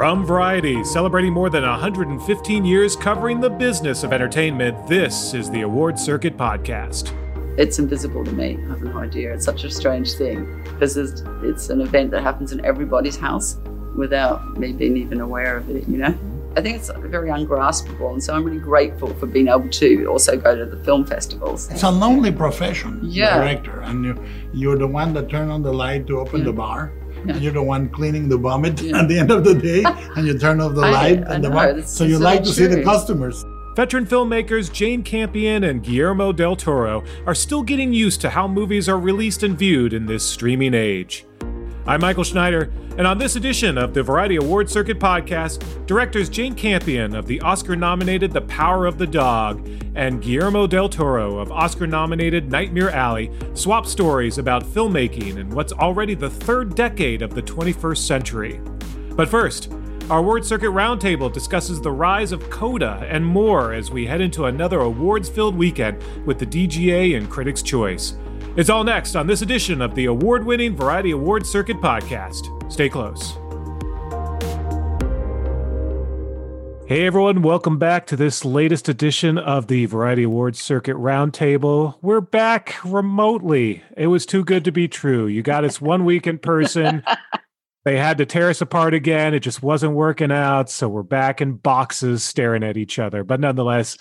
From Variety, celebrating more than 115 years covering the business of entertainment, this is the Award Circuit Podcast. It's invisible to me. I have no idea. It's such a strange thing because it's, it's an event that happens in everybody's house without me being even aware of it, you know? I think it's very ungraspable, and so I'm really grateful for being able to also go to the film festivals. It's a lonely profession, Yeah. director, and you, you're the one that turn on the light to open Yeah. the bar. Yeah. And you're the one cleaning the vomit Yeah. at the end of the day, and you turn off the I- light I and the know, bar. it's- So you like so to see the customers. Veteran filmmakers Jane Campion and Guillermo del Toro are still getting used to how movies are released and viewed in this streaming age. I'm Michael Schneider, and on this edition of the Variety Award Circuit podcast, directors Jane Campion of the Oscar nominated The Power of the Dog and Guillermo del Toro of Oscar nominated Nightmare Alley swap stories about filmmaking in what's already the third decade of the 21st century. But first, our Award Circuit Roundtable discusses the rise of Coda and more as we head into another awards filled weekend with the DGA and Critics' Choice. It's all next on this edition of the award winning Variety Award Circuit podcast. Stay close. Hey everyone, welcome back to this latest edition of the Variety Awards Circuit Roundtable. We're back remotely. It was too good to be true. You got us one week in person. they had to tear us apart again. It just wasn't working out. So we're back in boxes staring at each other. But nonetheless,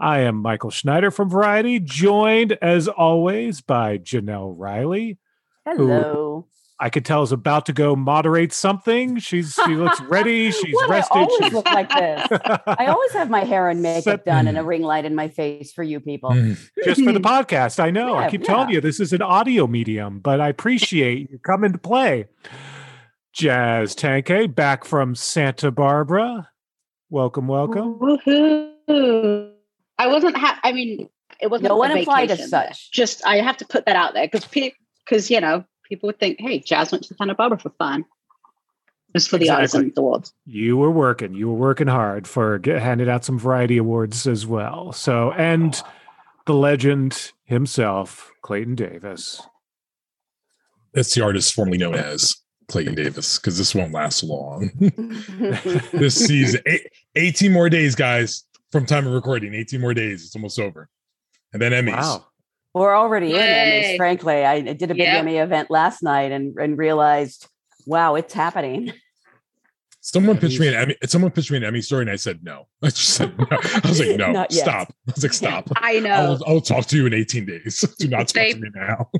I am Michael Schneider from Variety, joined as always by Janelle Riley. Hello. I could tell is about to go moderate something. She's she looks ready. She's what? rested. I always she's look like this. I always have my hair and makeup Set- done and a mm. ring light in my face for you people. Mm. just for the podcast. I know. I Yeah, keep telling you this is an audio medium, but I appreciate you coming to play. Jazz Tangcay back from Santa Barbara. Welcome, welcome. Woohoo! I wasn't. Ha- I mean, it wasn't. No one a implied as such. Just I have to put that out there because because you know people would think, hey, Jazz went to Santa Barbara for fun. Just for the Exactly. Artisan Awards. You were working. You were working hard for get, handed out some variety awards as well. So, and the legend himself, Clayton Davis. That's the artist formerly known as Clayton Davis, because this won't last long. this season, eight, 18 more days, guys, from time of recording. 18 more days. It's almost over. And then Emmys. Wow. We're already in Emmys, frankly. I did a big Yep. Emmy event last night and, and realized, wow, it's happening. Someone pitched me an Emmy. Someone pitched me an Emmy story, and I said no. I just said no. I was like, no, stop. I was like, stop. I know. I'll, I'll talk to you in 18 days. Do not talk They- to me now.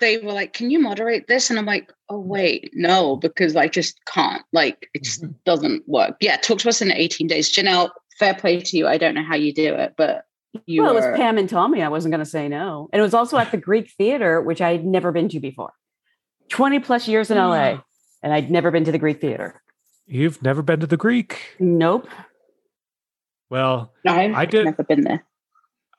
they were like, "Can you moderate this?" And I'm like, "Oh wait, no, because I just can't. Like, it just mm-hmm. doesn't work." Yeah, talk to us in 18 days, Janelle. Fair play to you. I don't know how you do it, but you well, it was Pam and Tommy. I wasn't going to say no. And it was also at the Greek Theater, which I'd never been to before. 20 plus years in LA, and I'd never been to the Greek Theater. You've never been to the Greek? Nope. Well, I've I did- never been there.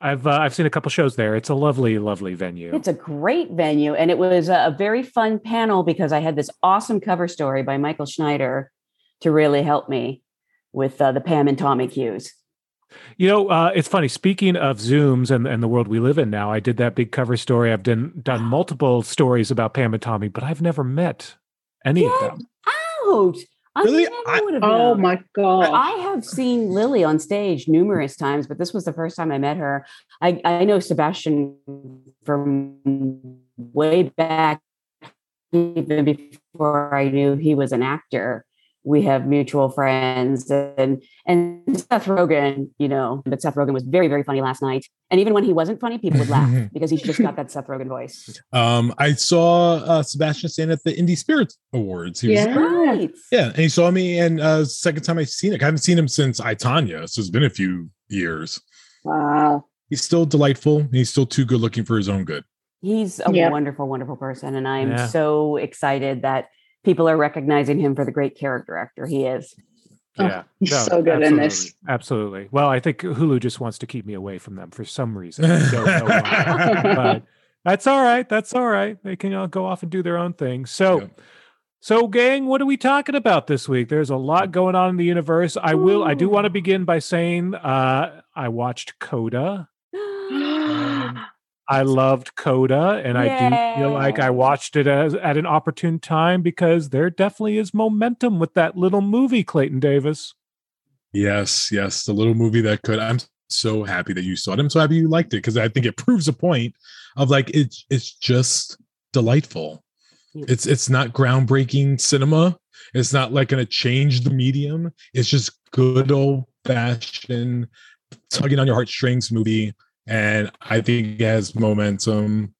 I've uh, I've seen a couple shows there. It's a lovely, lovely venue. It's a great venue, and it was a, a very fun panel because I had this awesome cover story by Michael Schneider to really help me with uh, the Pam and Tommy Hughes. You know, uh, it's funny. Speaking of Zooms and, and the world we live in now, I did that big cover story. I've done done multiple stories about Pam and Tommy, but I've never met any of them. out! I Really? I- Oh known. my god! I have seen Lily on stage numerous times, but this was the first time I met her. I, I know Sebastian from way back, even before I knew he was an actor. We have mutual friends and and Seth Rogen, you know, but Seth Rogen was very, very funny last night. And even when he wasn't funny, people would laugh because he's just got that Seth Rogen voice. Um, I saw uh, Sebastian stand at the Indie Spirit Awards. He was Yeah. Right. Yeah, and he saw me, and uh, second time I've seen it. I haven't seen him since I Tonya, so it's been a few years. Wow. He's still delightful. and He's still too good looking for his own good. He's a Yep. wonderful, wonderful person. And I'm Yeah. so excited that people are recognizing him for the great character actor he is. Oh, Yeah, he's so good in this. absolutely, Absolutely. Well, I think Hulu just wants to keep me away from them for some reason. I don't know why. but that's all right. That's all right. They can uh, go off and do their own thing. So, Yeah. so gang, what are we talking about this week? There's a lot going on in the universe. I will. I do want to begin by saying uh, I watched Coda. I loved Coda, and I do feel like I watched it as at an opportune time because there definitely is momentum with that little movie, Clayton Davis. Yes, yes, the little movie that could. I'm so happy that you saw it. I'm so happy you liked it because I think it proves a point of like it's it's just delightful. Mm. It's it's not groundbreaking cinema. It's not like going to change the medium. It's just good old fashioned tugging on your heartstrings movie, and I think it has momentum,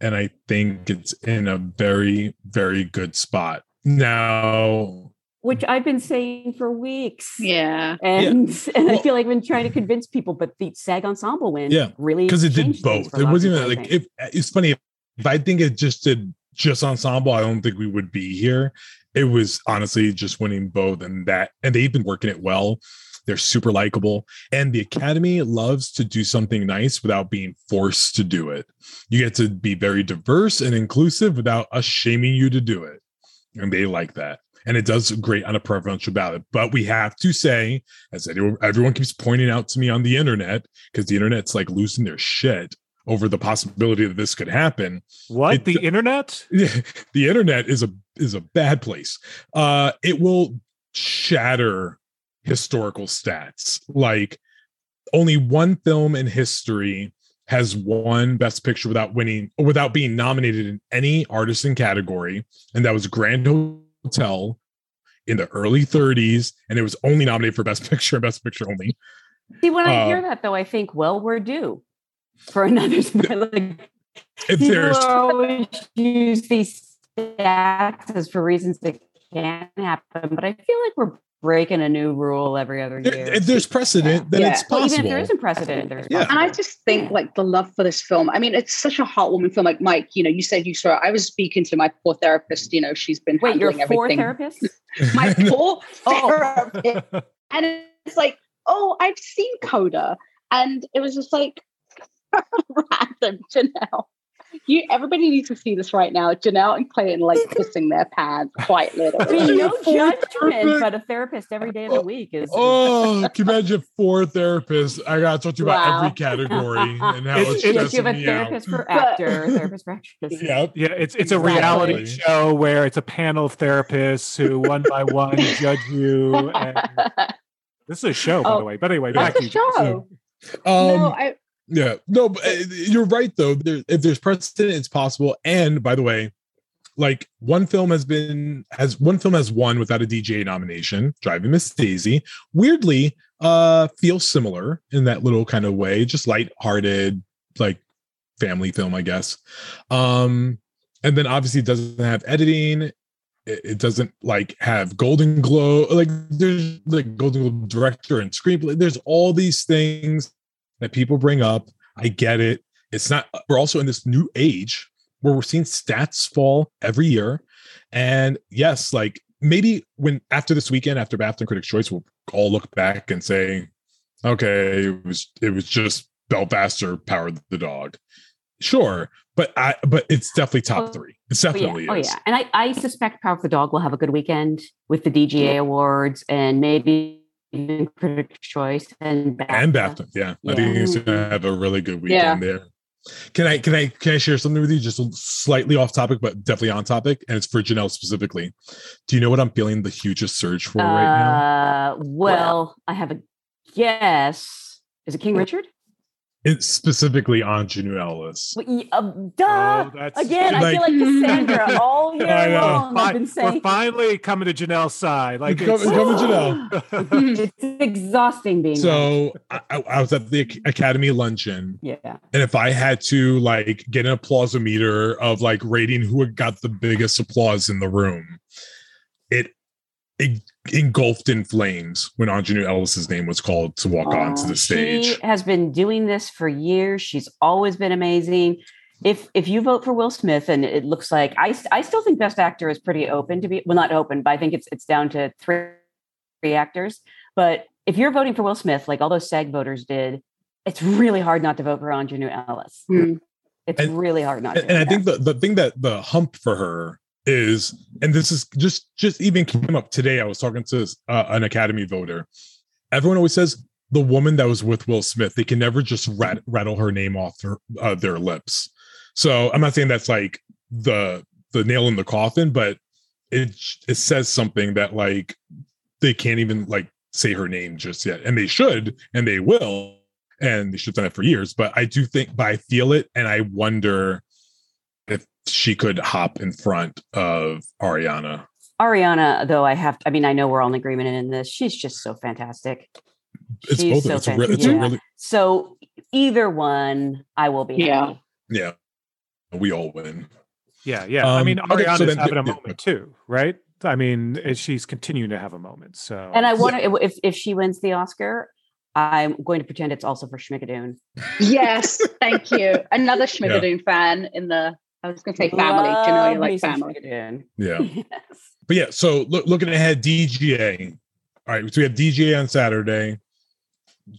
and I think it's in a very very good spot now. Which I've been saying for weeks. Yeah. And and I feel like I've been trying to convince people, but the SAG ensemble win Yeah, really because it did changed both. It wasn't even like if it's funny. If I think it just did just ensemble, I don't think we would be here. It was honestly just winning both, and that and they've been working it well. They're super likable, and the Academy loves to do something nice without being forced to do it. You get to be very diverse and inclusive without us shaming you to do it, and they like that. And it does great on a preferential ballot. But we have to say, as everyone keeps pointing out to me on the internet, because the internet's like losing their shit over the possibility that this could happen. What It- the internet? the internet is a is a bad place. Uh, it will shatter historical stats. Like only one film in history has won Best Picture without winning or without being nominated in any artisan category, and that was Grand Hotel in the early 30s, and it was only nominated for Best Picture and Best Picture only. See, when I uh, hear that though, I think, well, we're due for another like If there's always use these stats as for reasons that can't happen, but I feel like we're breaking a new rule every other year. there- if there's precedent, then Yeah. it's well, even possible. if there isn't precedent, there's Yeah. And I just think like the love for this film. I mean, it's such a heartwarming film. Like Mike, you know, you said you saw it. I was speaking to my poor therapist. You know, she's been Wait, your poor handling four everything. therapists? My poor Oh. therapist. And it's like, oh, I've seen Coda. And it was just like random, Janelle. You everybody needs to see this right now. Janelle and Clayton like pissing their pants quite I mean, no judgment, but a therapist every day of the week is. Oh, can you imagine four therapists? I gotta talk to you Wow. about every category and how It's- it's, it's- yes, you have a me therapist for actor, a therapist for actress. out. Yep. Yeah, it's it's a Exactly. reality show where it's a panel of therapists who one by one judge you. And this is a show, by Oh, the way. But anyway, back That's to a you. show. Um, no, I yeah, no, but uh, you're right though. There, if there's precedent, it's possible. And by the way, like one film has been has one film has won without a DGA nomination, Driving Miss Daisy. Weirdly, uh, feels similar in that little kind of way, just light-hearted, like family film, I guess. Um, and then obviously it doesn't have editing. It, it doesn't like have Golden Globe, like there's like Golden Globe director and screenplay. There's all these things that people bring up. I get it. It's not, we're also in this new age where we're seeing stats fall every year. And yes, like maybe when after this weekend, after BAFTA and Critics' Choice, we'll all look back and say, okay, it was it was just Belfast or Power of the Dog. Sure, but I but it's definitely top Oh, three. It Oh, definitely yeah. Oh, yeah. And I, I suspect Power of the Dog will have a good weekend with the DGA Awards and maybe even Critics' Choice and BAFTA. And BAFTA, yeah. I think Yeah. he's gonna have a really good weekend there. Can I can I can I share something with you? Just slightly off topic, but definitely on topic, and it's for Janelle specifically. Do you know what I'm feeling the hugest surge for right now? Uh, well, I have a guess. Is it King Richard? It's specifically on Janu Ellis. Well, y- um, duh. Oh, that's- Again, I feel Like- like Cassandra all year I know. long. I've Fi- been we're finally coming to Janelle's side. Like Come- it's, come to Janelle. it's exhausting being. So I, I I was at the Academy luncheon, Yeah. and if I had to like get an applausometer of like rating who had got the biggest applause in the room, it it engulfed in flames when Aunjanue Ellis's name was called to walk onto the stage. She has been doing this for years. She's always been amazing. If if you vote for Will Smith, and it looks like I I still think Best Actor is pretty open to be well not open, but I think it's it's down to three, three actors. But if you're voting for Will Smith, like all those SAG voters did, it's really hard not to vote for Aunjanue Ellis. Mm. It's And- really hard not to. and, and I think the, the thing that the hump for her is, and this is just just even came up today. I was talking to uh, an Academy voter. Everyone always says the woman that was with Will Smith. They can never just rat, rattle her name off their, uh, their lips. So I'm not saying that's like the the nail in the coffin, but it it says something that like they can't even like say her name just yet, and they should, and they will, and they should have done it for years. But I do think, but I feel it, and I wonder she could hop in front of Ariana. Ariana, though, I have. I mean, I know we're all in agreement in this. She's just so fantastic. It's She's both. so of it's a, re- it's fantastic. a really So either one, I will be. Yeah. happy. yeah. We all win. Yeah, yeah. I Um, mean, okay, so then- having a yeah, moment too, right? I mean, she's continuing to have a moment. So, And I wonder if if she wins the Oscar, I'm going to pretend it's also for Schmigadoon. Yes, thank you. Another Schmigadoon fan in the. I was going to say family. Do you know you Love like family? Schmigadoon. Yeah. Yes. But yeah, so look, looking ahead, DGA. All right, so we have DGA on Saturday.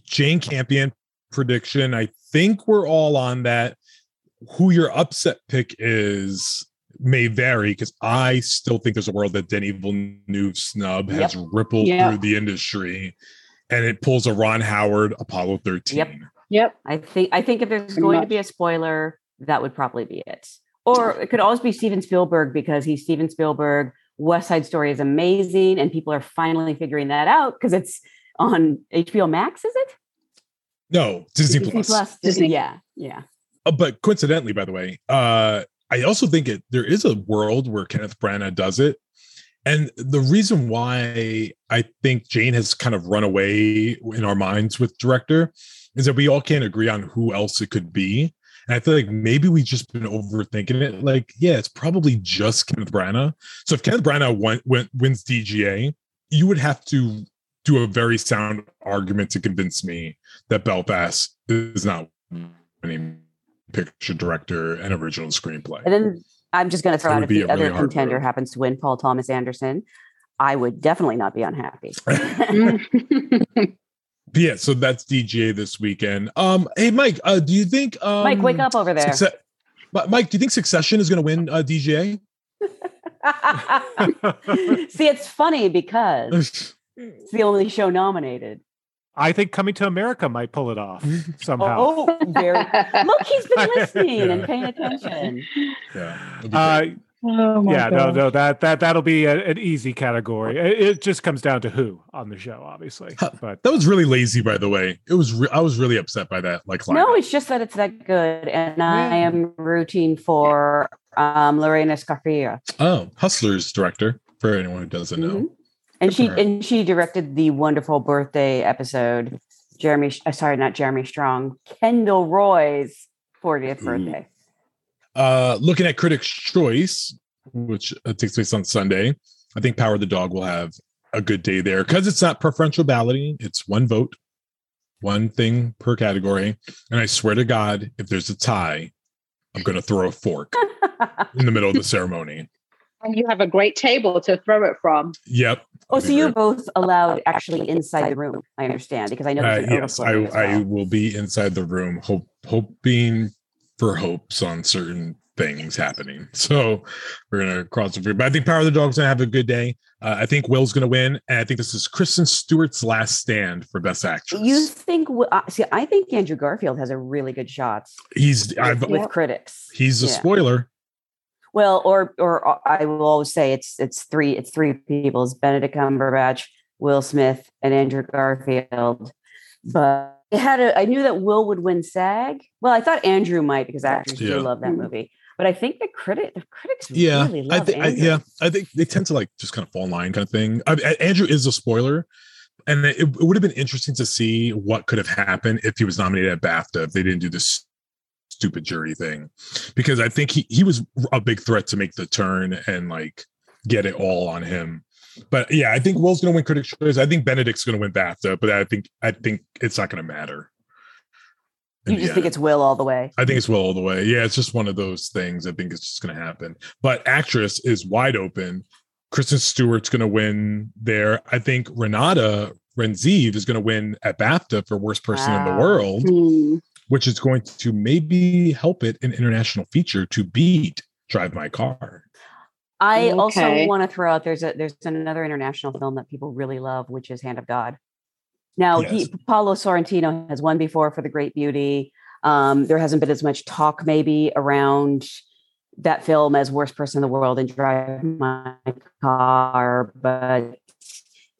Jane Campion prediction. I think we're all on that. Who your upset pick is may vary because I still think there's a world that Denis Villeneuve snub has rippled Yeah. through the industry, and it pulls a Ron Howard Apollo 13. Yep. Yep. I think I think if there's Pretty going to be a spoiler, that would probably be it. Or it could always be Steven Spielberg because he's Steven Spielberg. West Side Story is amazing, and people are finally figuring that out because it's on HBO Max. Is it No, Disney, Plus. Disney. Yeah, yeah. Uh, but coincidentally, by the way, uh, I also think it there is a world where Kenneth Branagh does it, and the reason why I think Jane has kind of run away in our minds with director is that we all can't agree on who else it could be. And I feel like maybe we've just been overthinking it. Like, yeah, it's probably just Kenneth Branagh. So if Kenneth Branagh went, went, wins DGA, you would have to do a very sound argument to convince me that Belfast is not winning picture director and original screenplay. And then I'm just going to throw out if the a really other contender road. happens to win Paul Thomas Anderson, I would definitely not be unhappy. But yeah, so that's DGA this weekend. Um, hey Mike, uh, do you think um, Mike, wake up over there. Succe- Mike, do you think Succession is going to win uh, DGA? See, it's funny because it's the only show nominated. I think Coming to America might pull it off somehow. Oh, very. Look, he's been listening and paying attention. yeah, Uh, great. Oh my yeah, no, no, that that that'll be a, an easy category. It, it just comes down to who on the show, obviously. But that was really lazy, by the way. It was. Re- I was really upset by that. Like, No, it's just that it's that good, and I am rooting for um, Lorene Scafaria. oh, Hustlers director for anyone who doesn't know. Mhm. And Good she and she directed the wonderful birthday episode. Jeremy, uh, sorry, not Jeremy Strong, Kendall Roy's 40th Ooh. Birthday. Uh, looking at Critics' Choice, which uh, takes place on Sunday, I think Power of the Dog will have a good day there because it's not preferential balloting. It's one vote, one thing per category. And I swear to God, if there's a tie, I'm going to throw a fork in the middle of the ceremony. And you have a great table to throw it from. Yep. Oh, I'll so you're both allowed actually inside the room. I understand because I know Uh, there's an yes, I, overflow as I will be inside the room, hope, hoping for hopes on certain things happening. So we're gonna cross the. But I think Power of the Dog's gonna have a good day. Uh, I think Will's gonna win, and I think this is Kristen Stewart's last stand for Best Actress. You think? uh, See, I think Andrew Garfield has a really good shot he's I've, with critics. he's a Yeah. spoiler. Well, or or uh, I will always say it's it's three it's three people. It's Benedict Cumberbatch, Will Smith, and Andrew Garfield. But it had a I knew that Will would win SAG. Well, I thought Andrew might because actors Yeah. do love that mm-hmm. movie. But I think the critic the critics Yeah, really I love think Andrew. yeah, I think they tend to like just kind of fall in line kind of thing. I, I- Andrew is a spoiler, and it, it would have been interesting to see what could have happened if he was nominated at BAFTA if they didn't do this stupid jury thing, because I think he he was a big threat to make the turn and like get it all on him. But yeah, I think Will's going to win Critics' Choice. I think Benedict's going to win BAFTA, but I think I think it's not going to matter. in You just think it's Will all the way. I think it's Will all the way. Yeah, it's just one of those things. I think it's just going to happen. But actress is wide open. Kristen Stewart's going to win there. I think Renate Reinsve is going to win at BAFTA for worst person in the world, which is going to maybe help it in international feature to beat Drive My Car. I also want to throw out there's a there's another international film that people really love, which is Hand of God. Now, Yes. he, Paolo Sorrentino has won before for The Great Beauty. Um, there hasn't been as much talk maybe around that film as worst person in the world and Drive My Car, but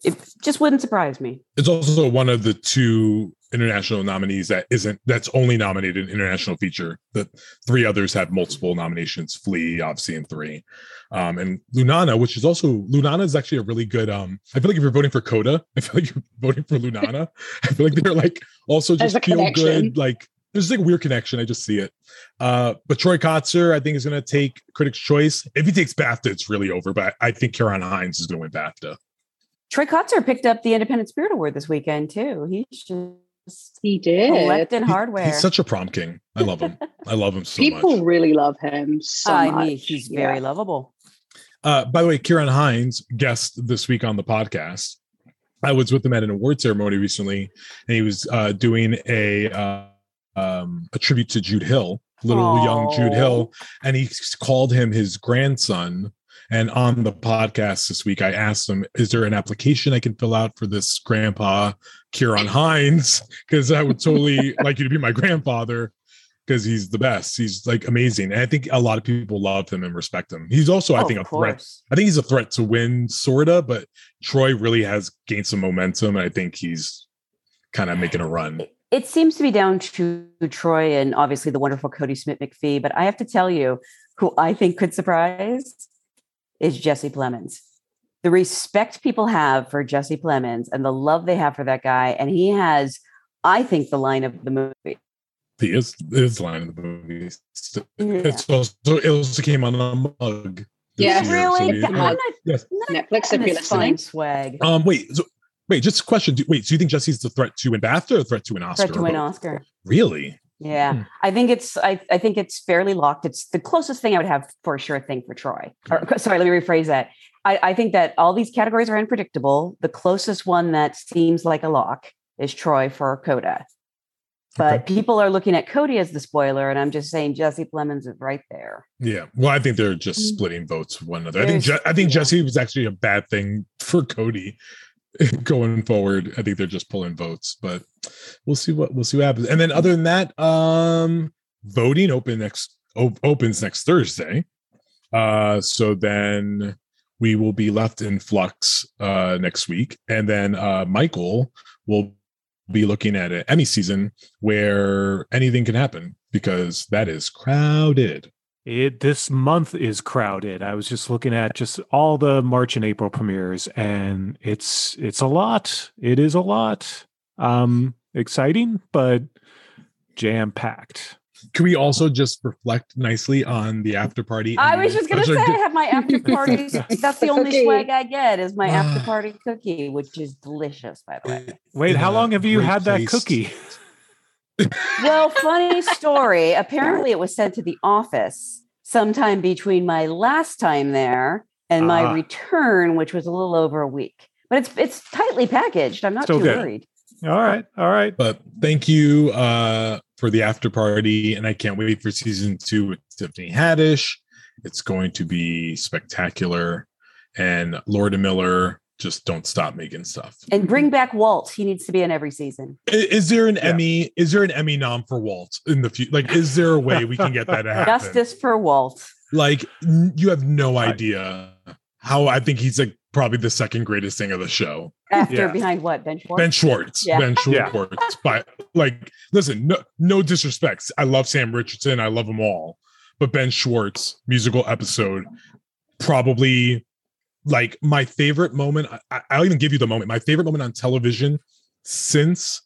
it just wouldn't surprise me. It's also one of the two international nominees that isn't that's only nominated in international feature. The three others have multiple nominations: Flee, obviously, and three. Um, and Lunana, which is also Lunana is actually a really good. Um, I feel like if you're voting for Coda, I feel like you're voting for Lunana. I feel like they're like also just feel connection. good. Like there's like a weird connection. I just see it. Uh, but Troy Kotsur, I think, is going to take Critics' Choice. If he takes BAFTA, it's really over. But I think Ciarán Hinds is going to win BAFTA. Troy Kotsur picked up the Independent Spirit Award this weekend too. He's just He did. collecting He- hardware. He's such a prom king. I love him. I love him so much. People much. really love him so I much. mean, he's very Yeah. lovable. Uh, by the way, Ciarán Hinds, guest this week on the podcast. I was with him at an award ceremony recently, and he was uh, doing a uh, um, a tribute to Jude Hill, little young Jude Hill, and he called him his grandson. And on the podcast this week, I asked him, "Is there an application I can fill out for this grandpa, Ciarán Hinds? Because I would totally like you to be my grandfather." Because he's the best. He's like amazing. And I think a lot of people love him and respect him. He's also, I Oh, think, a of threat. I think he's a threat to win, sorta, but Troy really has gained some momentum, and I think he's kind of making a run. It seems to be down to Troy and obviously the wonderful Kodi Smit-McPhee, but I have to tell you, who I think could surprise is Jesse Plemons. The respect people have for Jesse Plemons and the love they have for that guy, and he has, I think, the line of the movie. He is his line in the movie. Yeah. it's also it also came on a mug. Yeah, year, really? so we- not, Yes. Netflix, if in fine swag. Um. Wait. So, wait. Just a question. Do, wait. So you think Jesse's the threat to win BAFTA or the threat to win Oscar? Threat to or win? Oscar. Really? Yeah, Hmm. I think it's I, I think it's fairly locked. It's the closest thing I would have for a sure thing for Troy. Or, sorry, let me rephrase that. I, I think that all these categories are unpredictable. The closest one that seems like a lock is Troy for Coda. But people are looking at Kodi as the spoiler, and I'm just saying Jesse Plemons is right there. Yeah. Well, I think they're just splitting votes with one another. I think Je- I think yeah. Jesse was actually a bad thing for Kodi going forward. I think they're just pulling votes, but we'll see what we'll see what happens. And then other than that, um voting open next op- opens next Thursday. Uh so then we will be left in flux uh next week. And then uh Michael will be looking at an Emmy season where anything can happen because that is crowded. It this month is crowded. I was just looking at just all the March and April premieres, and it's it's a lot. It is a lot. Um, exciting, but jam packed. Can we also just reflect nicely on the after party? I was just gonna say I have my after party. That's the only Cookie. swag I get is my after Ah. party cookie, which is delicious, by the way. Wait, in how long have you had that place. cookie? Well, funny story. Apparently, it was sent to the office sometime between my last time there and my Ah. return, which was a little over a week. But it's it's tightly packaged. I'm not too good. worried. All right, all right. But thank you uh, for the after party, and I can't wait for season two with Tiffany Haddish. It's going to be spectacular, and Lord and Miller just don't stop making stuff. And bring back Walt. He needs to be in every season. I- Is, there an Yeah. Emmy? Is there an Emmy nom for Walt in the future? Like, is there a way we can get that to happen? Justice for Walt. Like, n- you have no idea how I think he's like probably the second greatest thing of the show. After Yeah. behind what? Ben Schwartz? Ben Schwartz. Yeah. Ben Yeah. Schwartz. But like, listen, no, no disrespects. I love Sam Richardson. I love them all. But Ben Schwartz musical episode, probably like my favorite moment. I, I'll even give you the moment. My favorite moment on television since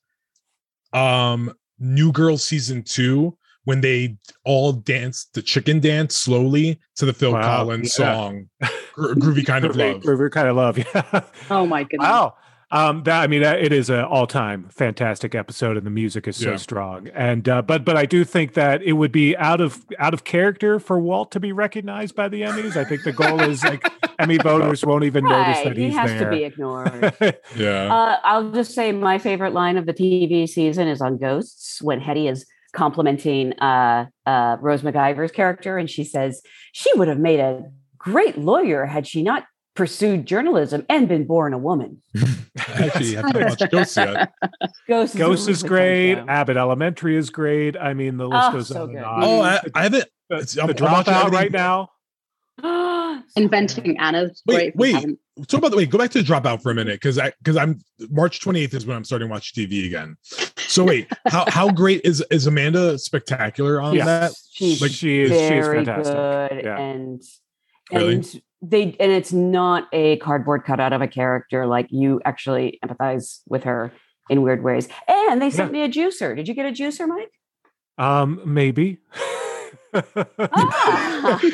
um New Girl season two when they all danced the chicken dance slowly to the Phil Wow, Collins yeah. song, Gro- "Groovy Kind of Love." Groovy kind of love. Yeah. Oh my goodness. Wow. Um, that I mean, it is an all-time fantastic episode, and the music is so Yeah. strong. And uh, but but I do think that it would be out of out of character for Walt to be recognized by the Emmys. I think the goal is like Emmy voters won't even notice Right, that he he's has there. to be ignored. Yeah, Uh, I'll just say my favorite line of the TV season is on Ghosts when Hetty is complimenting uh, uh, Rose McIver's character, and she says she would have made a great lawyer had she not pursued journalism and been born a woman. I actually haven't watched Ghosts yet. Ghosts, Ghost a is great. Abbott Elementary is great. I mean, the list Oh, goes so on and on. Oh, I, I haven't. the, it's- I'm- I'm dropout right now. Inventing Anna's Wait, great. if wait. haven't- Talk about the wait. Go back to the dropout for a minute because I because I'm March 28th is when I'm starting to watch TV again. So wait, how how great is is Amanda spectacular on Yes. that? She's Like she is, she is fantastic. good, Yeah. and Really? And they and it's not a cardboard cutout of a character. Like you actually empathize with her in weird ways. And they sent me a juicer. Did you get a juicer, Mike? Um, maybe. Ah.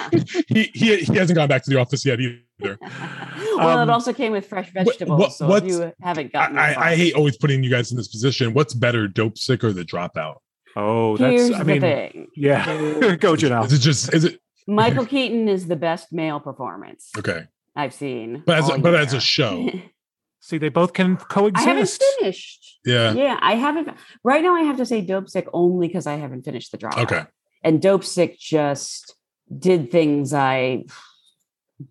He he he hasn't gone back to the office yet either. well, Um, it also came with fresh what- vegetables. so if you haven't gotten I. I, I hate always putting you guys in this position. What's better, Dopesick or the Dropout? oh, that's. Here's I mean, the thing. yeah. Go, Janelle. Is it just is it Michael Keaton is the best male performance okay? I've seen. But as a, but as a show, See, they both can coexist. I haven't coexist. finished. yeah. Yeah, I haven't. Right now, I have to say Dopesick only because I haven't finished the drop. Okay. And Dopesick just did things I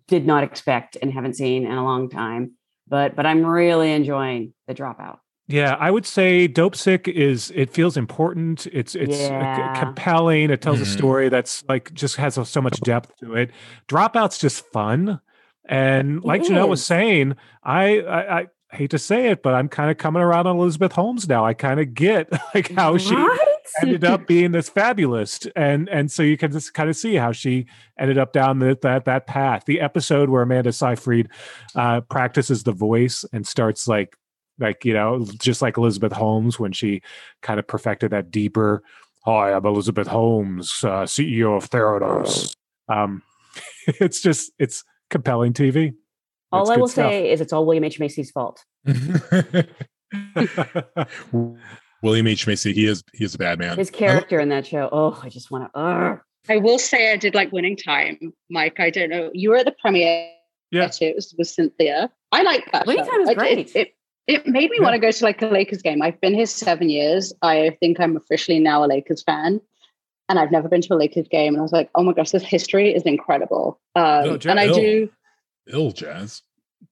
did not expect and haven't seen in a long time. But but I'm really enjoying the dropout. Yeah, I would say Dopesick is it feels important. It's it's uh, c- compelling. It tells a Mhm. story that's like just has so- so much depth to it. Dropout's just fun. And like Janelle was saying, I, I I hate to say it, but I'm kind of coming around on Elizabeth Holmes now. I kind of get like how she ended up being this fabulous and and so you can just kind of see how she ended up down the, that that path the episode where amanda seyfried uh practices the voice and starts like like you know just like elizabeth holmes when she kind of perfected that deeper hi i'm elizabeth holmes uh, ceo of theranos um it's just it's compelling tv all It's I will stuff. say is it's all William H Macy's fault. William H Macy, he is he is a bad man. His character in that show. Oh, I just want to. I will say I did like Winning Time, Mike. I don't know. You were at the premiere Yeah. It was with Cynthia. I like that. Winning show. Time is I- great. It, it, it made me Yeah. want to go to like a Lakers game. I've been here seven years. I think I'm officially now a Lakers fan. And I've never been to a Lakers game. And I was like, oh my gosh, this history is incredible. Um, No, Jen- and I Ill. do Ill jazz.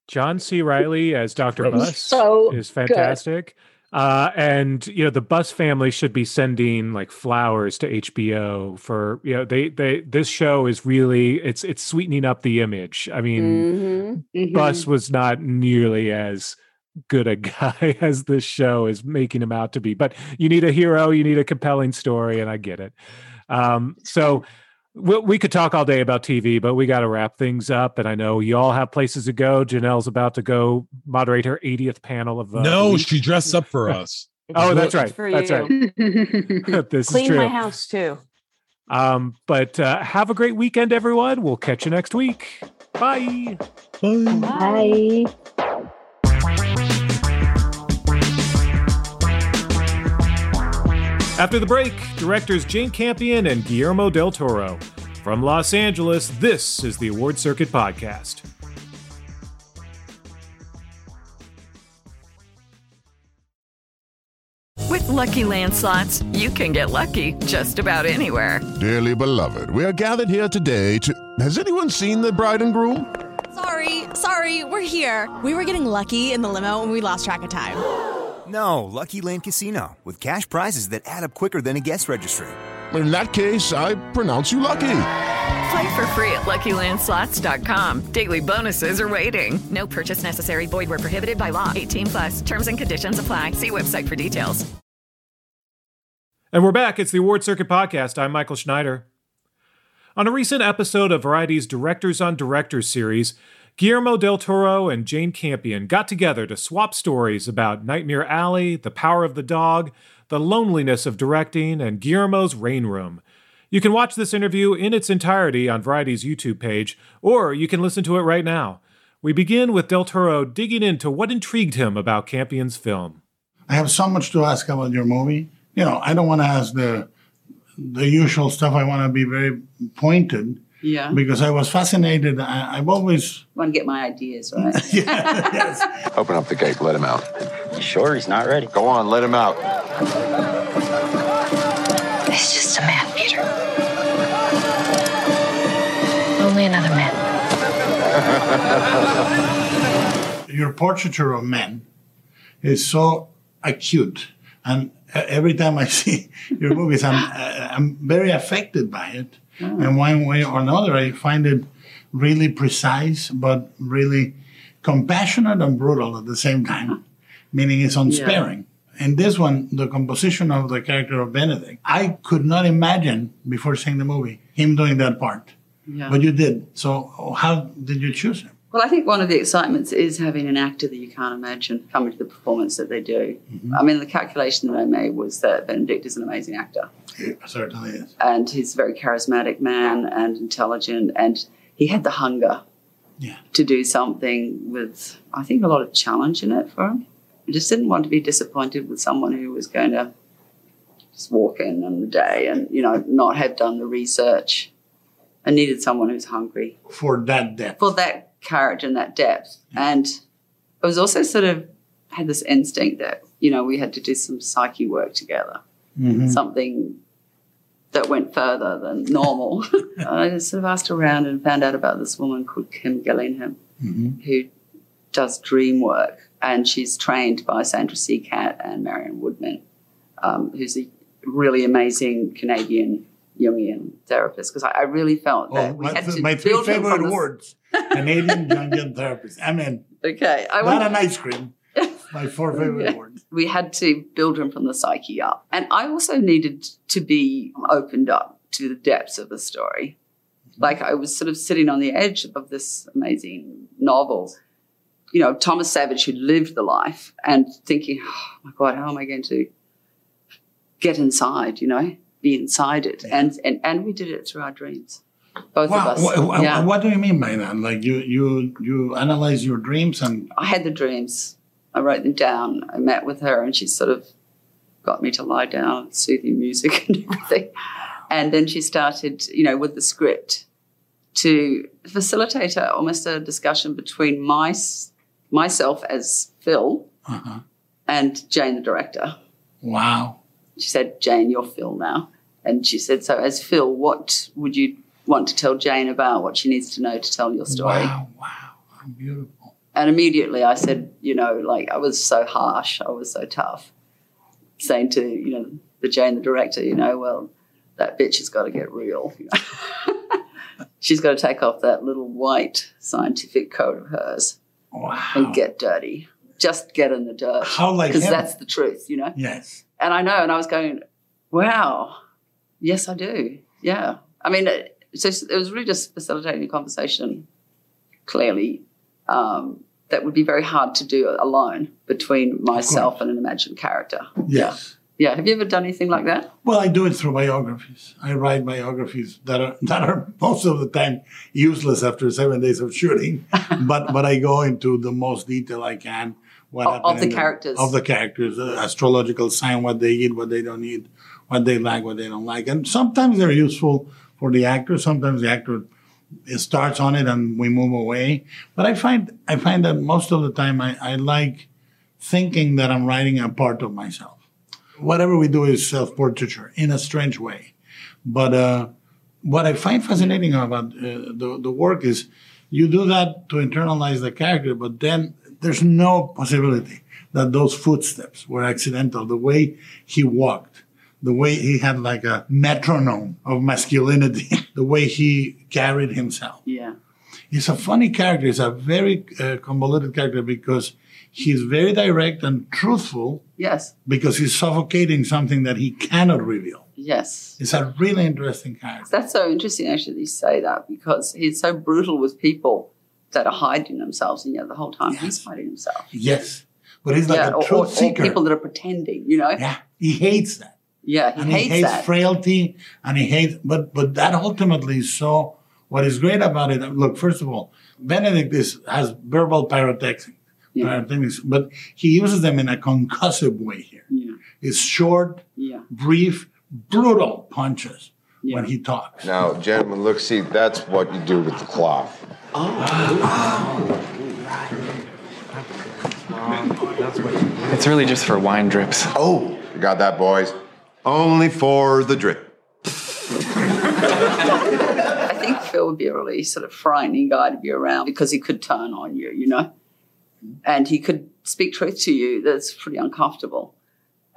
john c reilly as dr buss so is fantastic. Uh, and you know the Buss family should be sending like flowers to HBO for you know they they this show is really it's it's sweetening up the image. I mean, Mhm. mhm. Buss was not nearly as good a guy as this show is making him out to be. But you need a hero, you need a compelling story, and I get it. Um, so we, we could talk all day about TV, but we got to wrap things up. And I know you all have places to go. Janelle's about to go moderate her 80th panel of uh, the no, week. she dressed up for us. Oh, that's right. for That's you. right. this is Clean true. my house too. Um, but uh, have a great weekend, everyone. We'll catch you next week. Bye. Bye. Bye. After the break, directors Jane Campion and Guillermo del Toro. From Los Angeles, this is the Award Circuit Podcast. With Lucky Land slots, you can get lucky just about anywhere. Dearly beloved, we are gathered here today to. Has anyone seen the bride and groom? Sorry, sorry, we're here. We were getting lucky in the limo and we lost track of time. No, Lucky Land Casino, with cash prizes that add up quicker than a guest registry. In that case, I pronounce you lucky. Play for free at LuckyLandSlots.com. Daily bonuses are waiting. No purchase necessary. Void where prohibited by law. 18 plus. Terms and conditions apply. See website for details. And we're back. It's the Award Circuit Podcast. I'm Michael Schneider. On a recent episode of Variety's Directors on Directors series, Guillermo del Toro and Jane Campion got together to swap stories about Nightmare Alley, The Power of the Dog, the loneliness of directing, and Guillermo's rain room. You can watch this interview in its entirety on Variety's YouTube page, or you can listen to it right now. We begin with Del Toro digging into what intrigued him about Campion's film. I have so much to ask about your movie. You know, I don't want to ask the the usual stuff. I want to be very pointed Yeah. because I was fascinated. I, I've always want to get my ideas right. Open up the gate, let him out. You sure he's not ready? Go on, let him out. It's just a man, Peter. Only another man. your portraiture of men is so acute, and uh, every time I see your movies, I'm uh, I'm very affected by it, and one way or another, I find it really precise, but really compassionate and brutal at the same time, meaning it's unsparing. In this one, the composition of the character of Benedict, I could not imagine before seeing the movie him doing that part, Yeah. but you did. So, how did you choose him? Well, I think one of the excitements is having an actor that you can't imagine coming to the performance that they do. Mm-hmm. I mean, the calculation that I made was that Benedict is an amazing actor. Certainly is. And he's a very charismatic man and intelligent, and he had the hunger yeah. to do something with, I think, a lot of challenge in it for him. He just didn't want to be disappointed with someone who was going to just walk in on the day and, you know, not have done the research and needed someone who's hungry For that depth. for that character and that depth. And I was also sort of had this instinct that, you know, we had to do some psyche work together, Mhm. something that went further than normal. I just sort of asked around and found out about this woman called Kim Gillingham Mhm. who does dream work. And she's trained by Sandra Seacat and Marion Woodman, um, who's a really amazing Canadian Jungian therapist. Because I, I really felt that Oh, we my, had to my three build favorite words Canadian Jungian therapist. I mean, Okay, I not want an ice cream. My four favorite Yeah. words. we had to build him from the psyche up. And I also needed to be opened up to the depths of the story. Mm-hmm. Like I was sort of sitting on the edge of this amazing novel. You know, Thomas Savage who lived the life and thinking, oh my God, how am I going to get inside, you know, be inside it? And and, and we did it through our dreams. Both Wow, of us. wha- wha- yeah. What do you mean by that? Like you you you analyze your dreams and I had the dreams. I wrote them down. I met with her, and she sort of got me to lie down, soothing music and everything. And then she started, you know, with the script to facilitate a, almost a discussion between my, myself as Phil uh-huh. and Jane, the director. wow. She said, Jane, you're Phil now. And she said, So, as Phil, what would you want to tell Jane about what she needs to know to tell your story? Wow, wow, how beautiful. And immediately I said, you know, like I was so harsh, I was so tough, saying to, you know, the Jane, the director, you know, well, that bitch has got to get real. She's got to take off that little white scientific coat of hers and get dirty. Just get in the dirt. How like Because that's the truth, you know? Yes. And I know, and I was going, wow, yes, I do. Yeah. I mean, it, so it was really just facilitating a conversation, clearly, um, that would be very hard to do alone between myself and an imagined character. Yes. Yeah. Have you ever done anything like that? Well, I do it through biographies. I write biographies that are that are most of the time useless after seven days of shooting, but but I go into the most detail I can. What Of- of the characters. of the characters, the astrological sign, what they eat, what they don't eat, what they like, what they don't like, and sometimes they're useful for the actor. Sometimes the actor it starts on it and we move away. But I find I find that most of the time I, I like thinking that I'm writing a part of myself whatever we do is self-portraiture in a strange way. But uh, what I find fascinating about uh, the, the work is you do that to internalize the character, but then there's no possibility that those footsteps were accidental. The way he walked, the way he had like a metronome of masculinity, the way he carried himself. Yeah. He's a funny character. He's a very uh, convoluted character because he's very direct and truthful Yes. because he's suffocating something that he cannot reveal. Yes. It's a really interesting character. That's so interesting, actually, that you say that because he's so brutal with people that are hiding themselves, and yet the whole time he's hiding himself. Yes. But he's like yeah, a or, truth or, or seeker. people that are pretending, you know? Yeah. He hates that. Yeah, he and hates he hates that. frailty and he hates but but that ultimately is so what is great about it look first of all benedict is has verbal pyrotechnics pyrotechnics but he uses them in a concussive way here yeah. it's short Yeah. brief brutal punches when he talks Now, gentlemen, look, see, that's what you do with the cloth. Oh. oh. It's really just for wine drips. Oh, you got that, boys? Only for the drip. I think Phil would be a really sort of frightening guy to be around because he could turn on you, you know, and he could speak truth to you. That's pretty uncomfortable.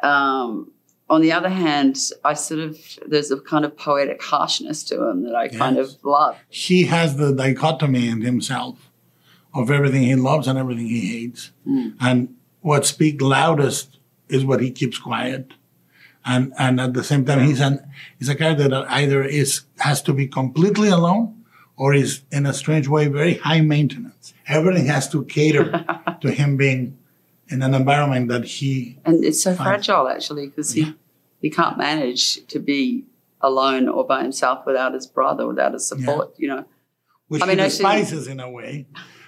Um, on the other hand, I sort of there's a kind of poetic harshness to him that I kind of love. he has the dichotomy in himself of everything he loves and everything he hates Mm. and what speaks loudest is what he keeps quiet and and at the same time he's an he's a character that either is has to be completely alone or is in a strange way very high maintenance. Everything has to cater to him being in an environment that he And it's so finds- fragile actually because he he can't manage to be alone or by himself without his brother, without his support. You know, which I mean, he despises in a way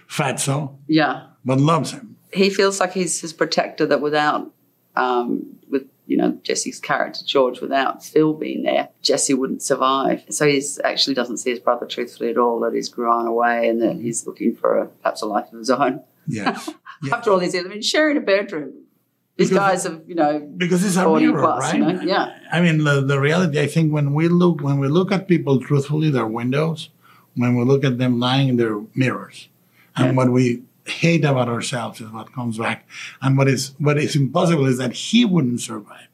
fatso yeah. but loves him. He feels like he's his protector that without um, with you know Jesse's character George without Phil being there Jesse wouldn't survive so he actually doesn't see his brother truthfully at all that he's grown away and that mm. he's looking for a, perhaps a life of his own yes after all these years I mean sharing a bedroom these Because- guys have you know because it's a 40 mirror, plus, right? you know? yeah I mean, the, the reality. I think when we look when we look at people truthfully, their windows. When we look at them lying in their mirrors, and what we hate about ourselves is what comes back. And what is what is impossible is that he wouldn't survive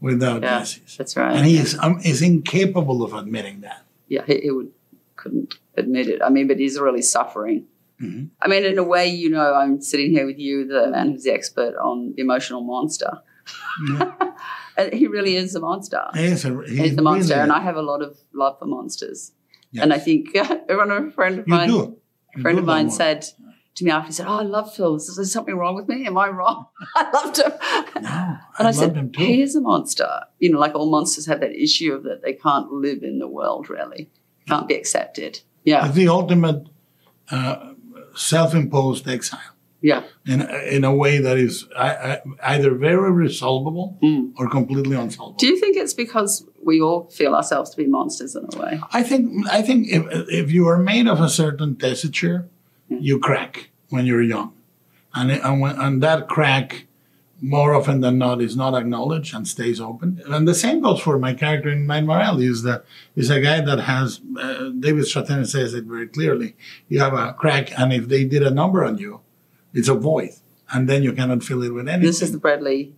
without yeah that's right and he is um, is incapable of admitting that. yeah he, he would couldn't admit it I mean but he's really suffering Mm-hmm. I mean, in a way, you know, I'm sitting here with you, the man who's the expert on the emotional monster. and he really is a monster. He is a, he He's a monster, really and. I have a lot of love for monsters. Yes. And I think one of a friend of You mine, do. a friend of mine said to me after, he said, "Oh, I love Phil. Is there something wrong with me? Am I wrong?" I loved him. and I, love said, him too. "He is a monster. You know, like all monsters have that issue of that they can't live in the world. Really, can't be accepted. Yeah, the ultimate uh, self-imposed exile. yeah." in in a way that is I, I, either very resolvable or completely unsolvable. Do you think it's because we all feel ourselves to be monsters in a way? I think I think if if you are made of a certain tessiture, you crack when you're young, and it- and, when, and that crack more often than not is not acknowledged and stays open. And the same goes for my character in Mind Morale. Is the is a guy that has uh, David Strathairn says it very clearly. You have a crack, and if they did a number on you, it's a void, and then you cannot fill it with anything. This is the Bradley.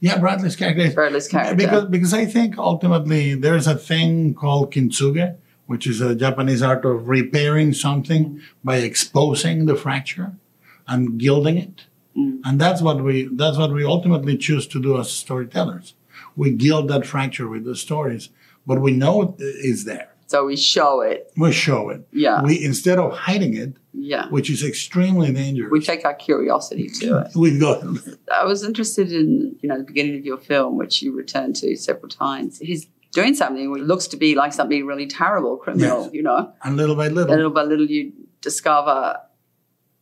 Yeah, Bradley's character. Bradley's character. Because because I think ultimately there's a thing called kintsugi, which is a Japanese art of repairing something by exposing the fracture and gilding it. Mm. And that's what we that's what we ultimately choose to do as storytellers. We gild that fracture with the stories, but we know it is there. So we show it. We show it. Yeah. We instead of hiding it, Yeah. which is extremely dangerous. We take our curiosity to it. We go. I was interested in, you know, the beginning of your film, which you returned to several times. He's doing something which looks to be like something really terrible, criminal, Yes. you know. And little by little. Little by little, you discover.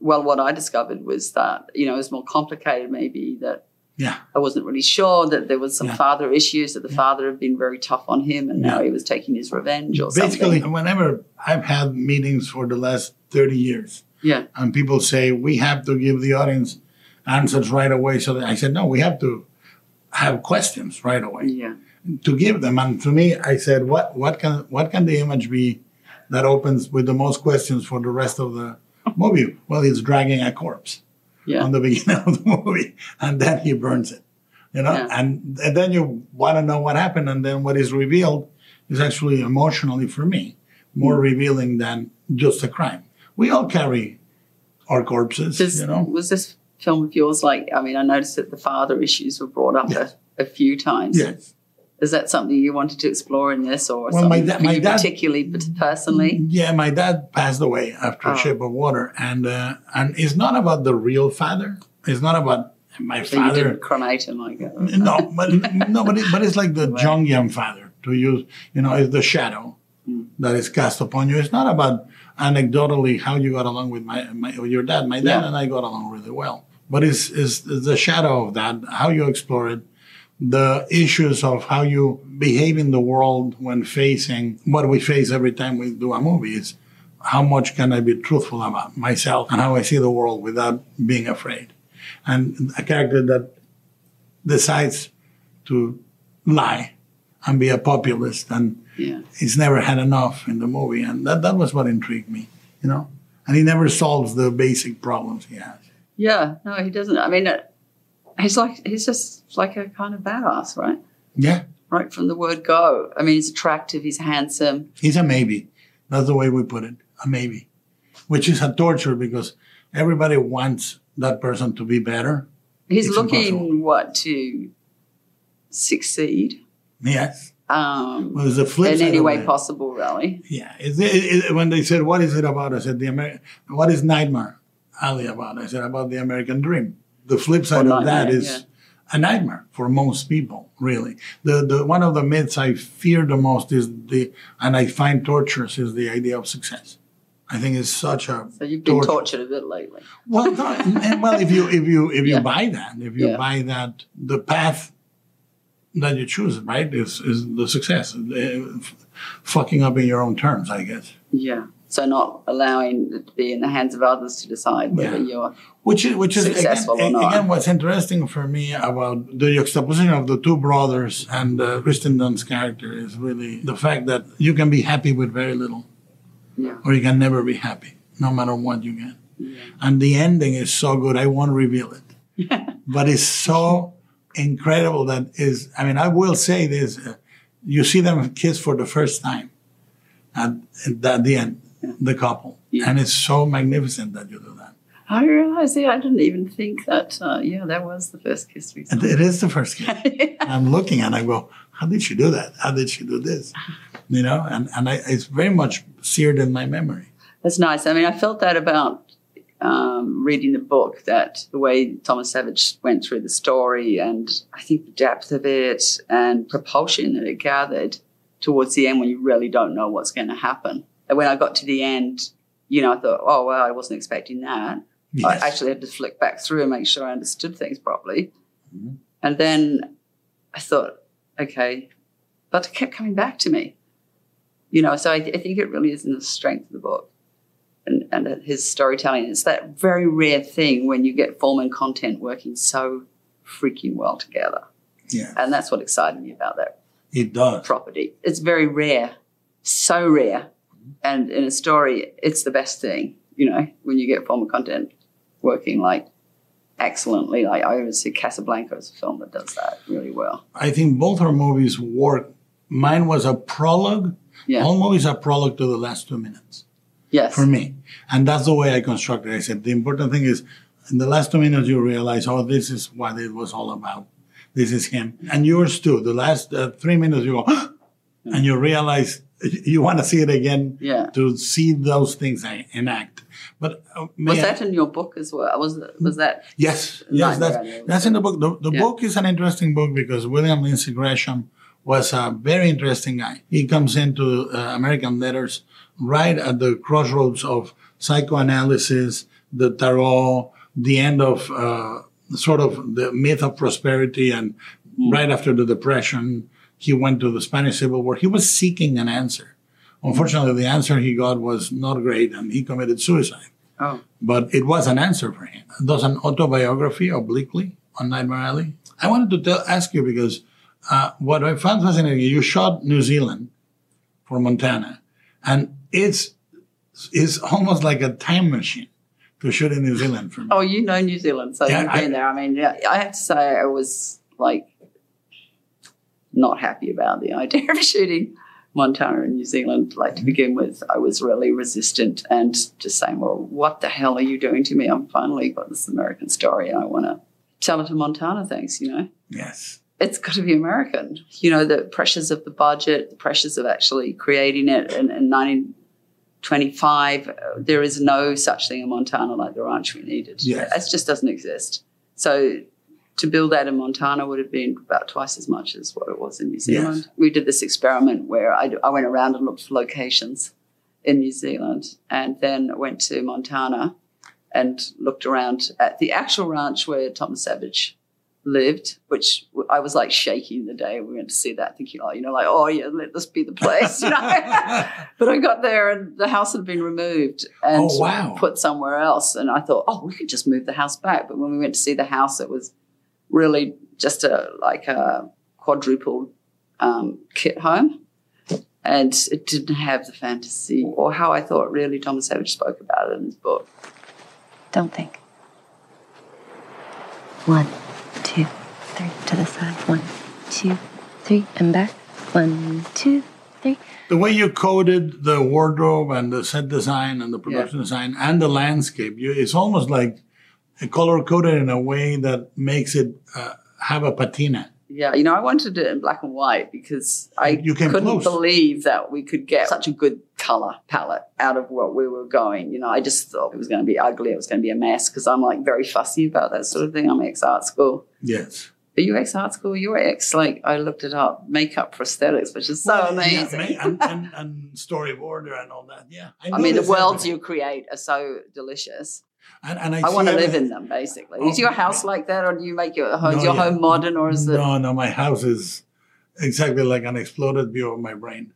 Well, what I discovered was that you know it was more complicated. Maybe that Yeah. I wasn't really sure that there was some Yeah. father issues that the father had been very tough on him, and now he was taking his revenge or Basically, something. whenever I've had meetings for the last 30 years, Yeah. and people say we have to give the audience answers right away, so that I said, no, we have to have questions right away Yeah. To give them. And to me, I said, what what can what can the image be that opens with the most questions for the rest of the movie? Well, he's dragging a corpse Yeah. on the beginning of the movie, and then he burns it. You know, Yeah. and, and then you want to know what happened, and then what is revealed is actually emotionally for me more Hmm. revealing than just a crime. We all carry our corpses, Does- you know. Was this film of yours like? I mean, I noticed that the father issues were brought up a, a few times. Yes. Is that something you wanted to explore in this, or Well, something da- you dad- particularly, but personally? Yeah, my dad passed away after Oh. a Shape of Water, and uh, and it's not about the real father. It's not about my So you father. didn't cremate him, I guess. No, but no, but, it, but it's like the Jungian father to use. You know, it's the shadow that is cast upon you. It's not about anecdotally how you got along with my, my with your dad. My dad Yeah. and I got along really well, but it's, it's it's the shadow of that. How you explore it, the issues of how you behave in the world when facing what we face every time we do a movie. Is how much can I be truthful about myself and how I see the world without being afraid. And a character that decides to lie and be a populist and Yeah. he's never had enough in the movie and that, that was what intrigued me you know and he never solves the basic problems he has Yeah, no, he doesn't. I mean, uh, he's like he's just like a kind of badass, right? yeah Right from the word go. I mean, he's attractive. He's handsome. he's a maybe that's the way we put it a maybe which is a torture because everybody wants that person to be better He's It's looking impossible. what to succeed. yes Um, well, a flip in any way possible, really. Yeah, is it, it, when they said, "What is it about?" I said, "The Amer- What is Nightmare Alley about?" I said, "About the American dream." The flip side of that is yeah. a nightmare for most people. Really, the the one of the myths I fear the most is the, and I find torturous is the idea of success. I think it's such a So you've been torture. tortured a bit lately. Well, no, well, if you if you if you Yeah. buy that, if you Yeah. buy that, the path that you choose, right, is is the success. Eh, f- fucking up in your own terms, I guess. Yeah. So not allowing it to be in the hands of others to decide whether Yeah. you're Which is which is Successful again, or not. again what's interesting for me about the juxtaposition of the two brothers and uh, Kirsten Dunst's character is really the fact that you can be happy with very little, Yeah. or you can never be happy, no matter what you get. And the ending is so good. I won't reveal it, but it's so incredible that is. I mean, I will say this: uh, you see them kiss for the first time at, at the end, the couple, and it's so magnificent that you do that. I realize, yeah, I didn't even think that. Uh, yeah, that was the first kiss we saw. And it is the first kiss. I'm looking and I go, how did she do that? How did she do this? You know, and, and I, it's very much seared in my memory. That's nice. I mean, I felt that about um, reading the book, that the way Thomas Savage went through the story, and I think the depth of it and propulsion that it gathered towards the end when you really don't know what's going to happen. And when I got to the end, you know, I thought, oh, well, I wasn't expecting that. Yes. I actually had to flick back through and make sure I understood things properly. Mm-hmm. And then I thought, okay, but it kept coming back to me. You know, so I, I think it really is in the strength of the book and, and his storytelling. It's that very rare thing when you get form and content working so freaking well together. Yeah. And that's what excited me about that It does. property. It's very rare, so rare. And in a story, it's the best thing, you know, when you get form and content working like excellently. Like I always see Casablanca as a film that does that really well. I think both our movies work. Mine was a prologue. Yeah. All movies are prologue to the last two minutes Yes. for me. And that's the way I constructed it. I said, the important thing is in the last two minutes, you realize, oh, this is what it was all about. This is him. And yours too. The last uh, three minutes, you go, and you realize you want to see it again Yeah. to see those things enact. But uh, Was I- that in your book as well? Was was that? Yes, yes, that's that's in the book. The, the Yeah. book is an interesting book because William Lindsay Gresham was a very interesting guy. He comes into uh, American letters right at the crossroads of psychoanalysis, the tarot, the end of uh, sort of the myth of prosperity, and right after the depression, he went to the Spanish Civil War. He was seeking an answer. Unfortunately, the answer he got was not great, and he committed suicide Oh, but it was an answer for him. There's an autobiography obliquely on Nightmare Alley. I wanted to tell, ask you because uh, what I found fascinating, you shot New Zealand for Montana, and it's it's almost like a time machine to shoot in New Zealand for me. oh, you know New Zealand, so Yeah, you've I- been there. I mean, yeah, I have to say, I was like not happy about the idea of shooting Montana in New Zealand. Like to begin with, I was really resistant and just saying, "Well, what the hell are you doing to me? I'm finally got this American story, and I want to tell it to Montana. Thanks, you know." Yes. it's got to be American. You know, the pressures of the budget, the pressures of actually creating it in, in 1925. uh, There is no such thing in Montana like the ranch we needed. Yes. It just doesn't exist. So to build that in Montana would have been about twice as much as what it was in New Zealand. Yes. We did this experiment where I, I went around and looked for locations in New Zealand and then went to Montana and looked around at the actual ranch where Thomas Savage lived, which I was like shaking the day we went to see that, thinking, oh, you know, like, oh, yeah, let this be the place, you know. but I got there and the house had been removed and Oh, wow. put somewhere else. And I thought, oh, we could just move the house back. But when we went to see the house, it was really just a like a quadruple um, kit home. And it didn't have the fantasy or how I thought really Thomas Savage spoke about it in his book. Don't think. One, two, three. To the side. One, two, three. And back. One, two, three. The way you coded the wardrobe and the set design and the production design and the landscape, you, it's almost like color coded in a way that makes it uh, have a patina. Yeah, you know, I wanted it in black and white because I couldn't close. believe that we could get such a good color palette out of what we were going. You know, I just thought it was going to be ugly. It was going to be a mess because I'm like very fussy about that sort of thing. I'm ex art school. Yes. Are you ex art school? You were ex like I looked it up, makeup prosthetics, which is so Well, amazing. ma- and, and, and storyboarder and all that. Yeah. I, know mean, the worlds happening. you create are so delicious. And, and I, I, want to live in them, basically. Oh, Is your house like that, or do you make your home, No, your yeah. home modern, or is it? No, no, my house is exactly like an exploded view of my brain.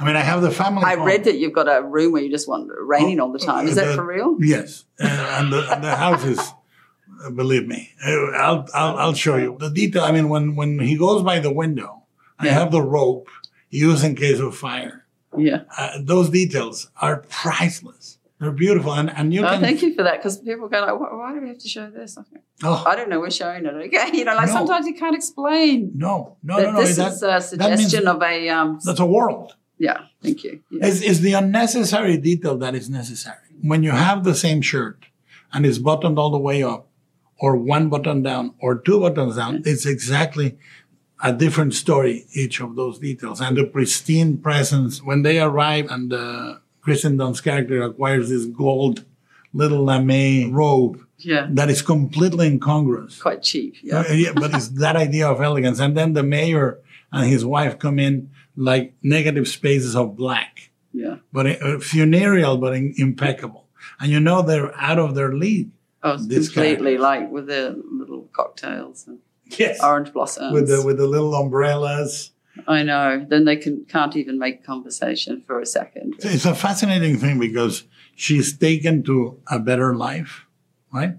I mean, I have the family. I home. read that you've got a room where you just want it raining all the time. Is that for real? Yes, and, and the, the house is. uh, Believe me, Uh, I'll, I'll I'll show you the detail. I mean, when when he goes by the window, I have the rope used in case of fire. Yeah. Uh, those details are priceless. They're beautiful, and and you oh, can. thank you for that because people go like, why, do we have to show this? I think, Oh. I don't know. We're showing it. Okay, you know, like No. sometimes you can't explain. No, no, no, no. This that- is a suggestion of a. Um, That's a world. yeah, thank you. Yeah. It's, it's the unnecessary detail that is necessary. When you have the same shirt and it's buttoned all the way up, or one button down, or two buttons down, it's exactly a different story, each of those details. And the pristine presence, when they arrive and uh, Kirsten Dunst's character acquires this gold little lame robe Yeah. that is completely incongruous. Quite cheap. Yeah. Uh, yeah, but it's that idea of elegance. And then the mayor and his wife come in like negative spaces of black, Yeah. but uh, funereal, but in, impeccable. And you know they're out of their league. Oh, completely like with the little cocktails and Yes. orange blossoms. With the with the little umbrellas. I know. Then they can can't even make conversation for a second. It's a fascinating thing because she's taken to a better life, right?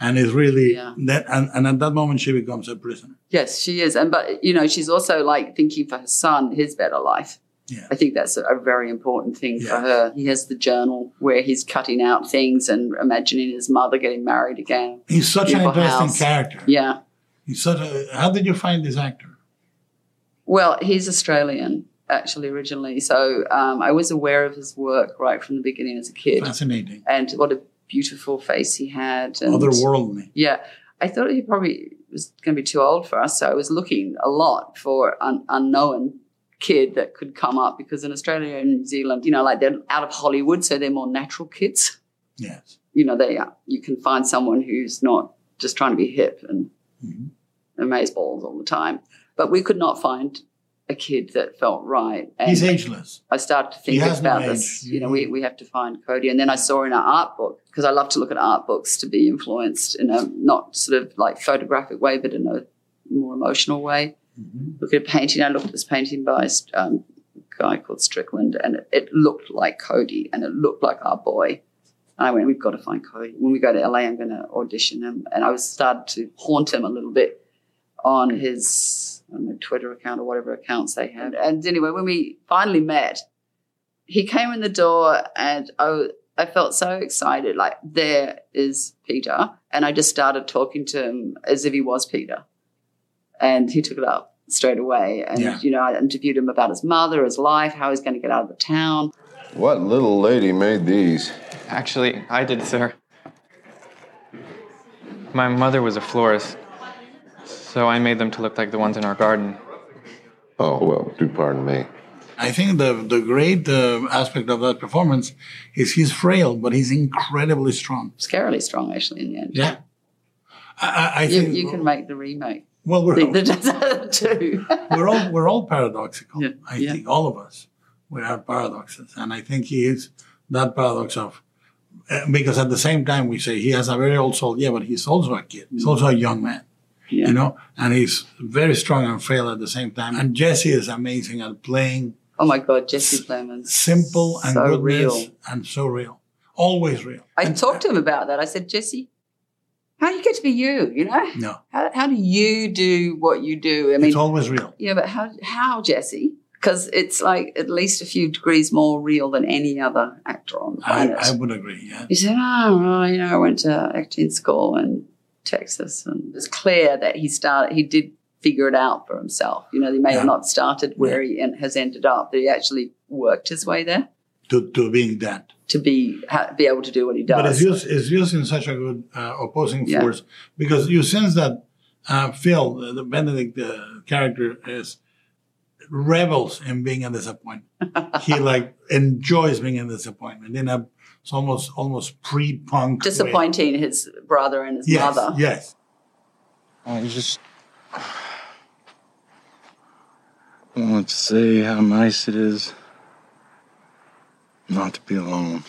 And is really Yeah. that and, and at that moment she becomes a prisoner. Yes, she is, and but you know she's also like thinking for her son his better life. Yeah. I think that's a, very important thing for her. He has the journal where he's cutting out things and imagining his mother getting married again. He's such an interesting house. character. Yeah. He's such a how did you find this actor? Well, he's Australian actually originally, so um, I was aware of his work right from the beginning as a kid, Fascinating. and what a beautiful face he had. And Otherworldly. Yeah, I thought he probably was going to be too old for us, so I was looking a lot for an unknown kid that could come up because in Australia and New Zealand, you know, like they're out of Hollywood, so they're more natural kids. Yes. You know, they are. You can find someone who's not just trying to be hip and amaze balls all the time. But we could not find a kid that felt right. And He's ageless. I started to think no about age. this. You know, we, we have to find Kodi. And then I saw in an art book, because I love to look at art books to be influenced in a not sort of like photographic way, but in a more emotional way. Look at a painting. I looked at this painting by um, a guy called Strickland, and it, it looked like Kodi and it looked like our boy. And I went, we've got to find Kodi. When we go to LA, I'm going to audition him. And I was started to haunt him a little bit on his I don't Twitter account or whatever accounts they have. And anyway, when we finally met, he came in the door and I, I felt so excited. Like, there is Peter. And I just started talking to him as if he was Peter. And he took it up straight away. And, Yeah. you know, I interviewed him about his mother, his life, how he's going to get out of the town. What little lady made these? Actually, I did, sir. My mother was a florist, so I made them to look like the ones in our garden. Oh, well, do pardon me. I think the the great uh, aspect of that performance is he's frail, but he's incredibly strong. Scarily strong, actually, in the end. Yeah. I, I you, think you can make the remake. Well, we're The- the two. we're all we're all paradoxical. I yeah. think all of us we have paradoxes, and I think he is that paradox of uh, because at the same time we say he has a very old soul, yeah, but he's also a kid. He's also a young man, Yeah. you know, and he's very strong and frail at the same time. And Jesse is amazing at playing Oh my God, Jesse Plemons. simple and So real. and so real, always real. I talked to him about that. I said, Jesse, how do you get to be you? You know, No, how, how do you do what you do? I mean, it's always real. yeah, but how, how, Jesse? Because it's like at least a few degrees more real than any other actor on the planet. I would agree. Yeah. He said, "Oh, well, you know, I went to acting school in Texas, and it's clear that he started. He did figure it out for himself. You know, he may have not started where he en- has ended up, but he actually worked his way there To to being that. to be ha- be able to do what he does. But it's used, it's used in such a good uh, opposing Yeah. force because you sense that uh, Phil, the, the Benedict uh, character, is revels in being a disappointment. he like enjoys being a disappointment in a it's almost almost pre-punk way. disappointing his brother and his Yes, mother. yes. I just want to say how nice it is not to be alone.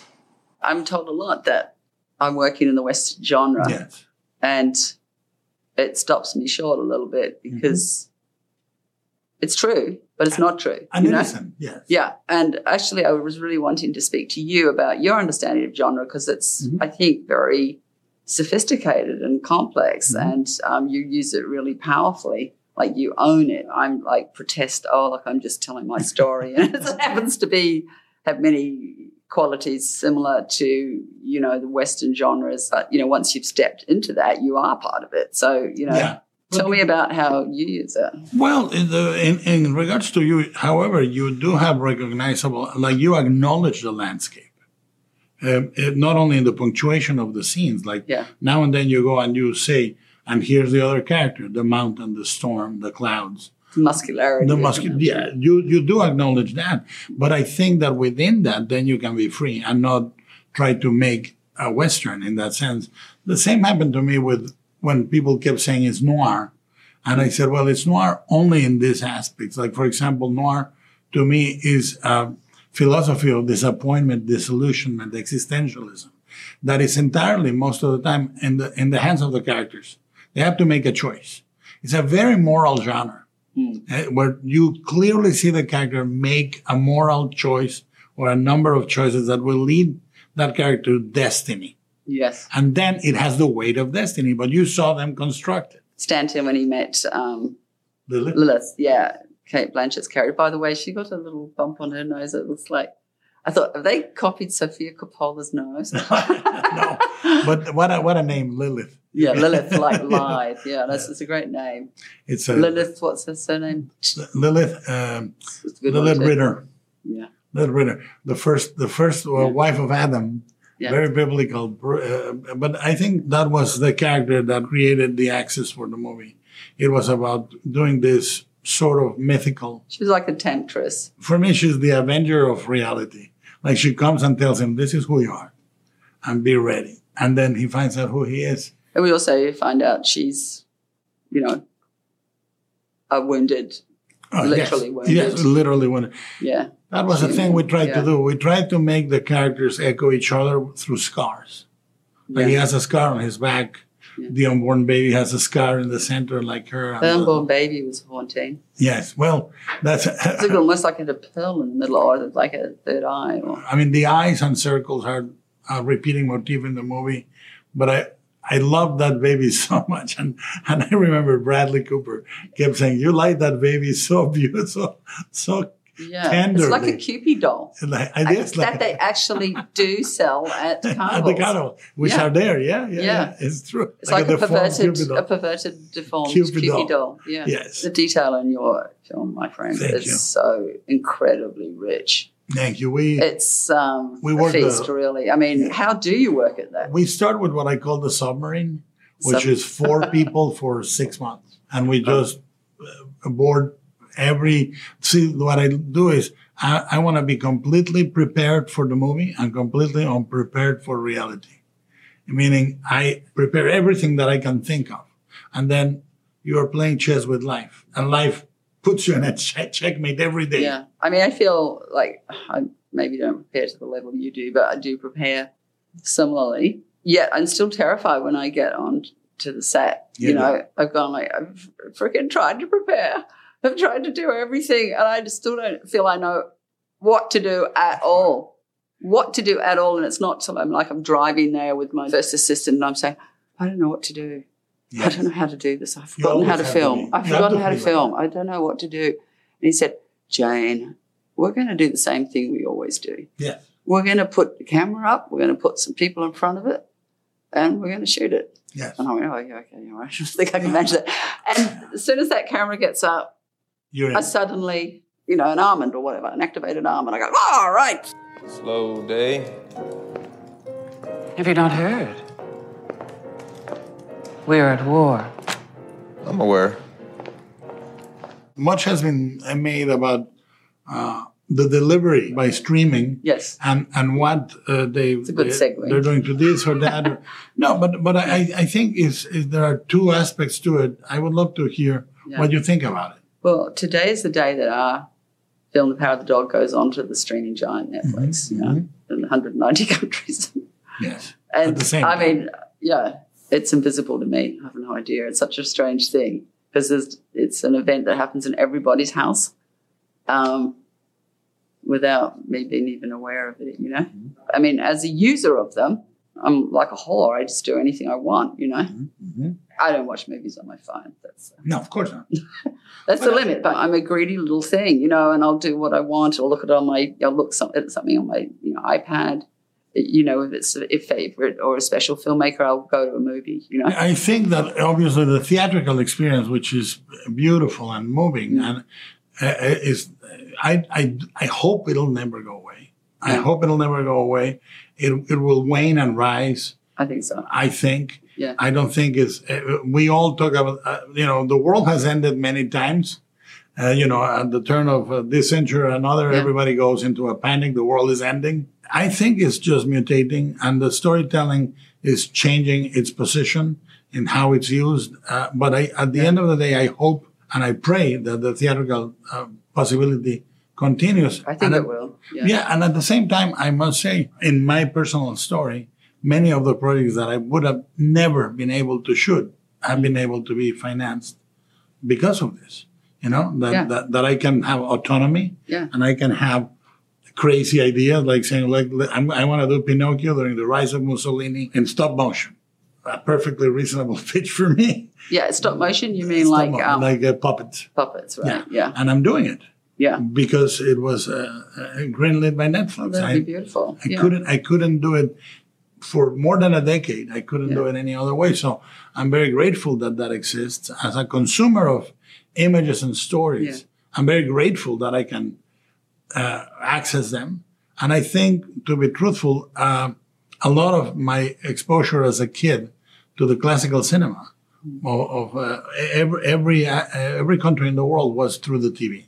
I'm told a lot that I'm working in the Western genre, Yes. and it stops me short a little bit because mm-hmm. it's true, but it's not true. And you know? innocent, yes. Yeah, and actually, I was really wanting to speak to you about your understanding of genre because it's, I think, very sophisticated and complex, and um, you use it really powerfully. Like you own it. I'm like protest. Oh, like I'm just telling my story, and it happens to be have many qualities similar to you know the Western genres. But you know, once you've stepped into that, you are part of it. So you know, Yeah. Tell me about how you use it. Well, in, the, in in regards to you, however, you do have recognizable, like you acknowledge the landscape. Um, it- not only in the punctuation of the scenes, like Yeah. now and then you go and you say, and here's the other character, the mountain, the storm, the clouds. Muscularity. The muscle, yeah, you, you do acknowledge that. But I think that within that, then you can be free and not try to make a Western in that sense. The same happened to me with when people kept saying it's noir. And I said, well, it's noir only in these aspects. Like, for example, noir to me is a philosophy of disappointment, disillusionment, existentialism that is entirely, most of the time, in the, in the hands of the characters. They have to make a choice. It's a very moral genre uh, where you clearly see the character make a moral choice or a number of choices that will lead that character to destiny. Yes. And then it has the weight of destiny, but you saw them constructed. Stanton when he met um, Lilith. Lilith. Yeah, Cate Blanchett's character. By the way, she got a little bump on her nose. It looks like I thought have they copied Sofia Coppola's nose? No, but what a, what a name, Lilith. yeah, Lilith like live. Yeah, that's it's a great name. It's a Lilith. What's her surname? Lilith, um, It's a good Lilith. Ritter. Yeah. Lilith Ritter, the first, the first uh, wife of Adam. Yeah. Very biblical, uh, but I think that was the character that created the axis for the movie. It was about doing this sort of mythical She's like a temptress. for me, she's the avenger of reality. Like she comes and tells him, "This is who you are, and be ready." And then he finds out who he is. And we also find out she's, you know, a wounded, Oh, literally yes, yes, literally. Yeah. That was the thing we tried yeah. to do. We tried to make the characters echo each other through scars. Like he has a scar on his back. The unborn baby has a scar in the center, like her. The the- unborn baby was haunting. yes, well, that's. It's like almost like a pearl in the middle, or like a third eye. Or, I mean, the eyes and circles are a repeating motif in the movie, but I I love that baby so much, and and I remember Bradley Cooper kept saying, "You like that baby so beautiful, so yeah, tenderly." it's like a Cupid doll. Like, I guess that they actually do sell at Carnival. at the carnival, which Yeah. are there, yeah, yeah, Yeah. yeah, it's true. It's like, a deformed perverted, a perverted, deformed Cupid Cupid, doll. doll. Yeah. Yes. The detail in your film, my friend, Thank is you. so incredibly rich. Thank you. We It's um, We work feast, the- really. I mean, how do you work at that? we start with what I call the submarine, which Sub- is four people for six months, and we just uh, board every. See, what I do is I, I want to be completely prepared for the movie and completely unprepared for reality. meaning I prepare everything that I can think of. And then you are playing chess with life, and life puts you in a check- checkmate every day. Yeah. I mean, I feel like I maybe don't prepare to the level you do, but I do prepare similarly. Yet I'm still terrified when I get on to the set. Yeah, you know, I've gone like, I've freaking tried to prepare. I've tried to do everything, and I just still don't feel I know what to do at all. What to do at all. And it's not till I'm like, I'm driving there with my first assistant and I'm saying, I don't know what to do. I don't know how to do this. I've forgotten how to film. be- I've forgotten how to be like film. I don't know what to do. And he said, Jane, we're going to do the same thing we always do. Yeah. We're going to put the camera up. We're going to put some people in front of it, and we're going to shoot it. Yes. And I went, oh yeah, okay, all right. I think I can manage that. And as soon as that camera gets up, You're in. I suddenly, you know, an almond or whatever, an activated almond. I go, all right. Slow day. Have you not heard? We're at war. I'm aware. Much has been made about uh, the delivery by streaming. Yes. And and what uh, they a good segue. they're doing to this or that. or, no, but but I I think is is there are two aspects to it. I would love to hear Yeah. what you think about it. Well, today is the day that our film, The Power of the Dog, goes on to the streaming giant Netflix, you know, in 190 countries. Yes. And At the same I time. mean, yeah, it's invisible to me. I have no idea. It's such a strange thing because it's an event that happens in everybody's house um, without me being even aware of it, you know? I mean, as a user of them, I'm like a whore. I just do anything I want, you know? Mm-hmm. I don't watch movies on my phone. That's No, of course not. that's the limit. But I'm a greedy little thing, you know, and I'll do what I want. I'll look at on my, I'll look some, at something on my, you know, iPad. You know, if it's a favorite or a special filmmaker, I'll go to a movie. You know, I think that obviously the theatrical experience, which is beautiful and moving, and uh, is I, I I hope it'll never go away. I hope it'll never go away. It it will wane and rise. I think so. I think. Yeah. I don't think it's. Uh, we all talk about. Uh, you know, the world has ended many times. Uh, you know, at the turn of uh, this century or another, Yeah. everybody goes into a panic. The world is ending. I think it's just mutating, and the storytelling is changing its position in how it's used. Uh, but I, at the end of the day, I hope and I pray that the theatrical uh, possibility continues. I think And it at- will. yeah. and at the same time, I must say, in my personal story, many of the projects that I would have never been able to shoot have been able to be financed because of this. You know, that, Yeah. that, that I can have autonomy Yeah. and I can have crazy ideas like saying, like, I'm, I want to do Pinocchio during the rise of Mussolini in stop motion. A perfectly reasonable pitch for me. Yeah, stop motion. You mean like Stop um, like uh, puppets. puppets, right? Yeah. And I'm doing it Yeah. because it was uh, uh, greenlit by Netflix. That'd I, be beautiful. I yeah. couldn't I couldn't do it for more than a decade. I couldn't do it any other way. So I'm very grateful that that exists. As a consumer of images and stories, Yeah. I'm very grateful that I can uh, access them. And I think, to be truthful, uh, a lot of my exposure as a kid to the classical cinema of, of uh, every every uh, every country in the world was through the TV.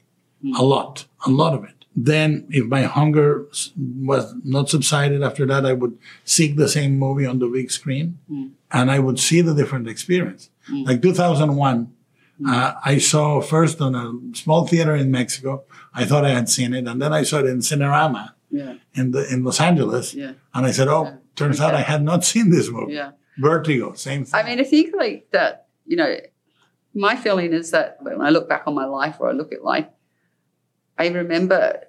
A lot, a lot of it. Then, if my hunger was not subsided after that, I would seek the same movie on the big screen, and I would see the different experience. Like 2001, uh, I saw first on a small theater in Mexico. I thought I had seen it, and then I saw it in Cinerama Yeah. in the in Los Angeles, Yeah. and I said, "Oh, turns out I had not seen this movie." Yeah. Vertigo, same thing. I mean, I think like that, you know, my feeling is that when I look back on my life or I look at life, I remember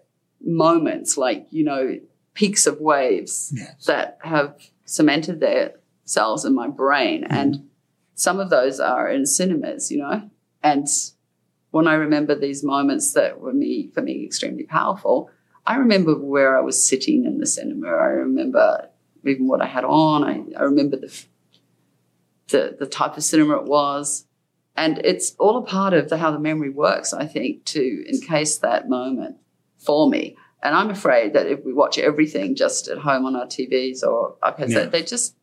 moments like, you know, peaks of waves that have cemented their cells in my brain. Mm-hmm. And some of those are in cinemas, you know. And when I remember these moments that were me for me extremely powerful, I remember where I was sitting in the cinema. I remember even what I had on. I, I remember the the, the type of cinema it was. And it's all a part of the, how the memory works, I think, to encase that moment for me. And I'm afraid that if we watch everything just at home on our TVs or iPads, Yeah. they, they just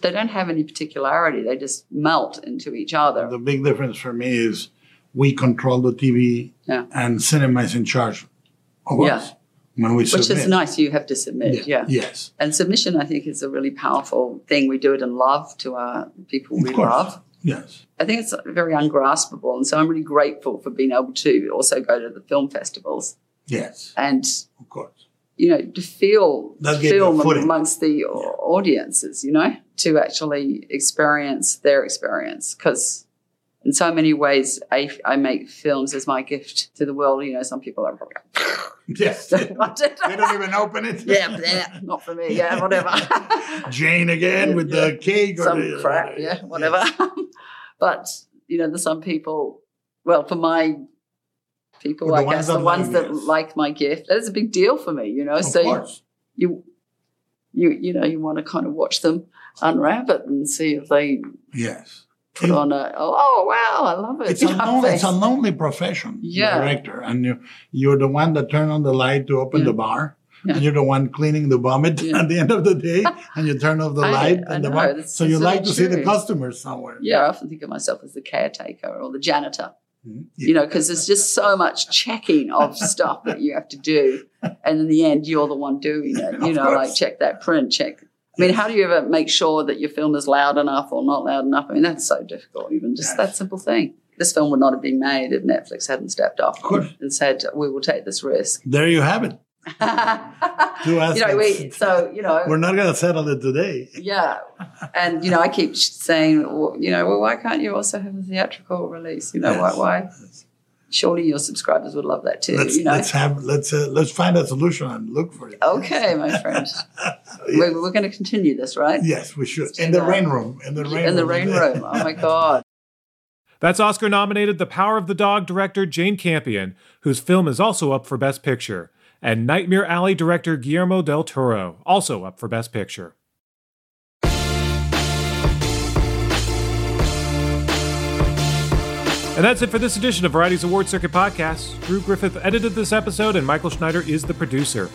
they don't have any particularity. They just melt into each other. the big difference for me is we control the TV Yeah. and cinema is in charge of Yeah. us. when we which submit. is nice. You have to submit, yeah. Yes. And submission, I think, is a really powerful thing. We do it in love to our people we course. love. Yes. I think it's very ungraspable, and so I'm really grateful for being able to also go to the film festivals Yes. and, of course, you know, to feel That gave you a film amongst the au- audiences, you know, to actually experience their experience. Because in so many ways, I, I make films as my gift to the world. You know, some people are probably Yes. they don't even open it. yeah, yeah, not for me. Yeah, whatever. Jane again with the cake or some the, uh, crap, yeah, whatever. but you know, there's some people. Well, for my people, the I guess the ones that this. like my gift, that is a big deal for me. You know, Of so course. you, you, you know, you want to kind of watch them unwrap it and see if they Yes. Put on a oh, oh wow, I love it. It's a, it's a lonely profession, Yeah. director, and you you're the one that turn on the light to open Yeah. the bar, Yeah. and you're the one cleaning the vomit at the end of the day, and you turn off the I- light I and the bar. So you like to see the customers somewhere. Yeah, I often think of myself as the caretaker or the janitor. Mm-hmm. You know, because there's just so much checking of stuff that you have to do, and in the end, you're the one doing it. You know, like check that print, check. I mean, how do you ever make sure that your film is loud enough or not loud enough? I mean, that's so difficult. Even just that simple thing. This film would not have been made if Netflix hadn't stepped up and said, "We will take this risk." There you have it. Two You know, we so you know We're not going to settle it today. yeah, and you know, I keep saying, well, you know, well, why can't you also have a theatrical release? You know, Yes. why? Why? Surely your subscribers would love that too. Let's you know. let's have let's uh, let's find a solution and look for it. okay, my friend. we're, we're going to continue this, right? Yes, we should. In the Yeah. rain room. In the rain In the room. rain room. Oh my god. That's Oscar nominated The Power of the Dog director Jane Campion, whose film is also up for Best Picture, and Nightmare Alley director Guillermo del Toro, also up for Best Picture. And that's it for this edition of Variety's Award Circuit Podcast. Drew Griffith edited this episode, and Michael Schneider is the producer.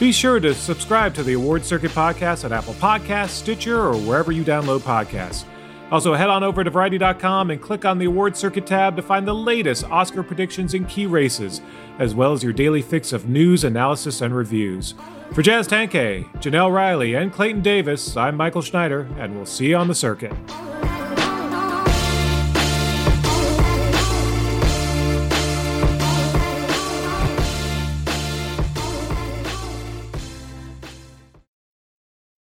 Be sure to subscribe to the Award Circuit Podcast at Apple Podcasts, Stitcher, or wherever you download podcasts. Also, head on over to Variety.com and click on the Award Circuit tab to find the latest Oscar predictions and key races, as well as your daily fix of news, analysis, and reviews. For Jazz Tangcay, Janelle Riley, and Clayton Davis, I'm Michael Schneider, and we'll see you on the circuit.